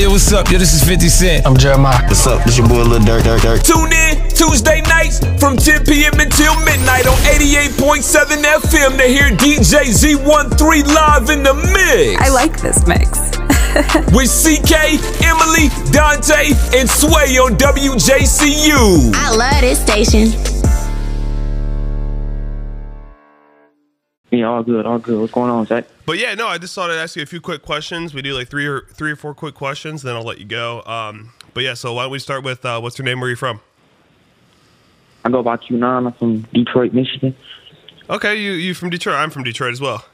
Hey, yo, what's up? Yo, this is 50 Cent. I'm Jeremiah. What's up? This your boy Lil Durk, Durk, Durk. Tune in Tuesday nights from 10 p.m. until midnight on 88.7 FM to hear DJ Z13 live in the mix. I like this mix. With CK, Emily, Daunte, and Sway on WJCU. I love this station. Yeah, all good, all good. What's going on, Zach? But yeah, no, I just thought I'd ask you a few quick questions. We do like three or three or four quick questions, then I'll let you go. Um, but yeah, so why don't we start with uh, what's your name? Where are you from? I go by Que9. I'm from Detroit, Michigan. Okay, you you from Detroit? I'm from Detroit as well.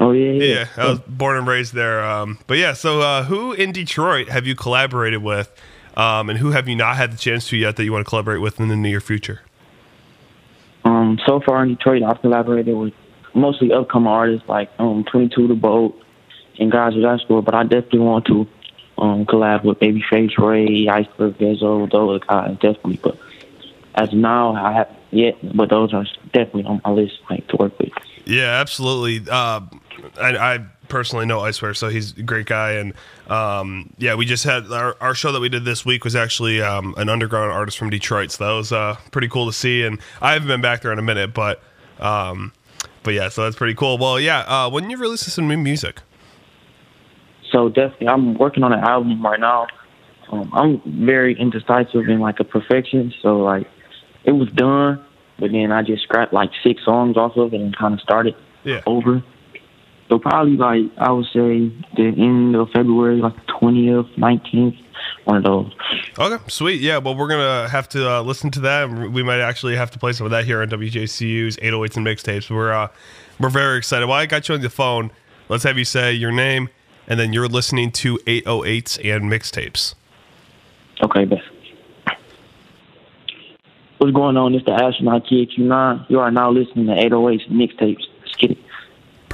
Oh yeah, yeah. Yeah, I was born and raised there. Um, but yeah, so uh, who in Detroit have you collaborated with, um, and who have you not had the chance to yet that you want to collaborate with in the near future? Um, so far in Detroit, I've collaborated with mostly upcoming artists like um 22 The Boat and guys of that sort. But I definitely want to um collab with Babyface Ray, Icewear Vezzo, those guys definitely. But as now, I haven't yet. But those are definitely on my list like to work with. Yeah, absolutely. Uh, I, I personally know Icewear, so he's a great guy. And um, yeah, we just had our, our show that we did this week was actually um, an underground artist from Detroit, so that was uh, pretty cool to see. And I haven't been back there in a minute, but um, but yeah, so that's pretty cool. Well, yeah, uh, when you release some new music? So definitely, I'm working on an album right now. Um, I'm very indecisive and like a perfectionist. So like, it was done, but then I just scrapped like six songs off of it and kind of started Yeah. over. So probably like I would say the end of February, like twentieth, nineteenth, one of those. Okay, sweet. Yeah, well, we're gonna have to uh, listen to that. We might actually have to play some of that here on WJCU's 808s and mixtapes. We're uh, we're very excited. While I got you on the phone, let's have you say your name, and then you're listening to 808s and mixtapes. Okay, best. What's going on? It's the astronaut kid Que9. You are now listening to 808s mixtapes.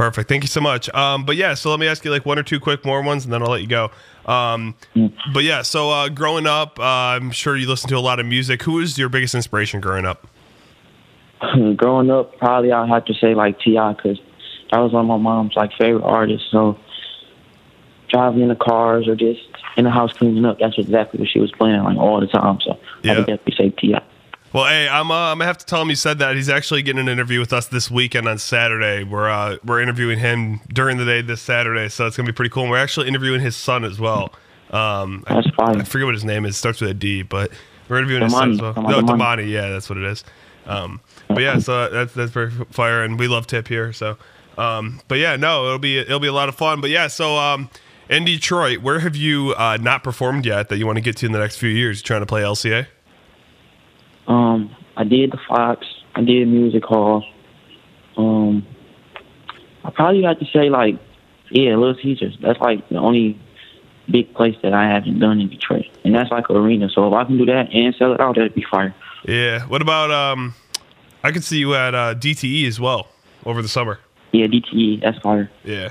Let's get it. Perfect. Thank you so much. Um, but yeah, so let me ask you like one or two quick more ones, and then I'll let you go. Um, but yeah, so uh, growing up, uh, I'm sure you listen to a lot of music. Who was your biggest inspiration growing up? Growing up, probably I'd have to say like T.I. because that was one of my mom's like favorite artists. So driving in the cars or just in the house cleaning up, that's exactly what she was playing like all the time. So I Yeah. would definitely say T.I. Well, hey, I'm uh, I'm gonna have to tell him you said that. He's actually getting an interview with us this weekend on Saturday. We're uh, we're interviewing him during the day this Saturday, so it's gonna be pretty cool. And we're actually interviewing his son as well. Um, I, That's fine. I forget what his name is. It starts with a D, but we're interviewing his son as well. Domani. No, Domani. Domani. Yeah, that's what it is. Um, but yeah, so that's that's very fire, and we love Tip here. So, um, but yeah, no, it'll be it'll be a lot of fun. But yeah, so um, in Detroit, where have you uh, not performed yet that you want to get to in the next few years? You trying to play LCA? Um, I did the Fox. I did Music Hall. Um, I probably have to say like, yeah, Little Caesars. That's like the only big place that I haven't done in Detroit, and that's like an arena. So if I can do that and sell it out, that'd be fire. Yeah. What about um? I could see you at uh, DTE as well over the summer. Yeah, DTE, that's fire. Yeah.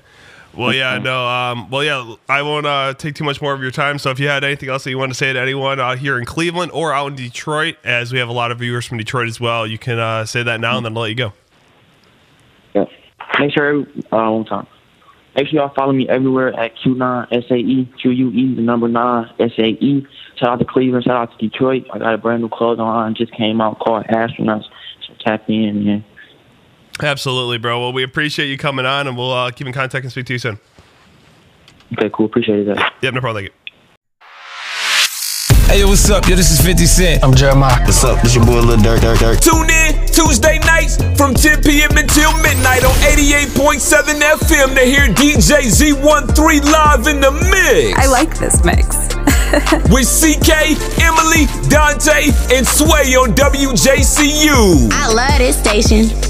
Well, yeah, no. Um, well, yeah. I won't uh, take too much more of your time. So, if you had anything else that you want to say to anyone out here in Cleveland or out in Detroit, as we have a lot of viewers from Detroit as well, you can uh, say that now, and then I'll let you go. Yeah. Make sure every, uh, one time. Make sure y'all follow me everywhere at Que9 S A E Q U E the number nine S A E. Shout out to Cleveland. Shout out to Detroit. I got a brand new clothing line just came out called Astronauts. So tap in, man. Absolutely, bro. Well, we appreciate you coming on, and we'll uh, keep in contact and speak to you soon. Okay, cool. Appreciate that. Yep, no problem. Thank you. Hey, yo, what's up? Yo, this is 50 Cent. I'm Jeremiah. What's up? This your boy Lil Durk, Durk, Durk. Tune in Tuesday nights from 10 p.m. until midnight on 88.7 FM to hear DJ Z13 live in the mix. I like this mix. With CK, Emily, Daunte, and Sway on WJCU. I love this station.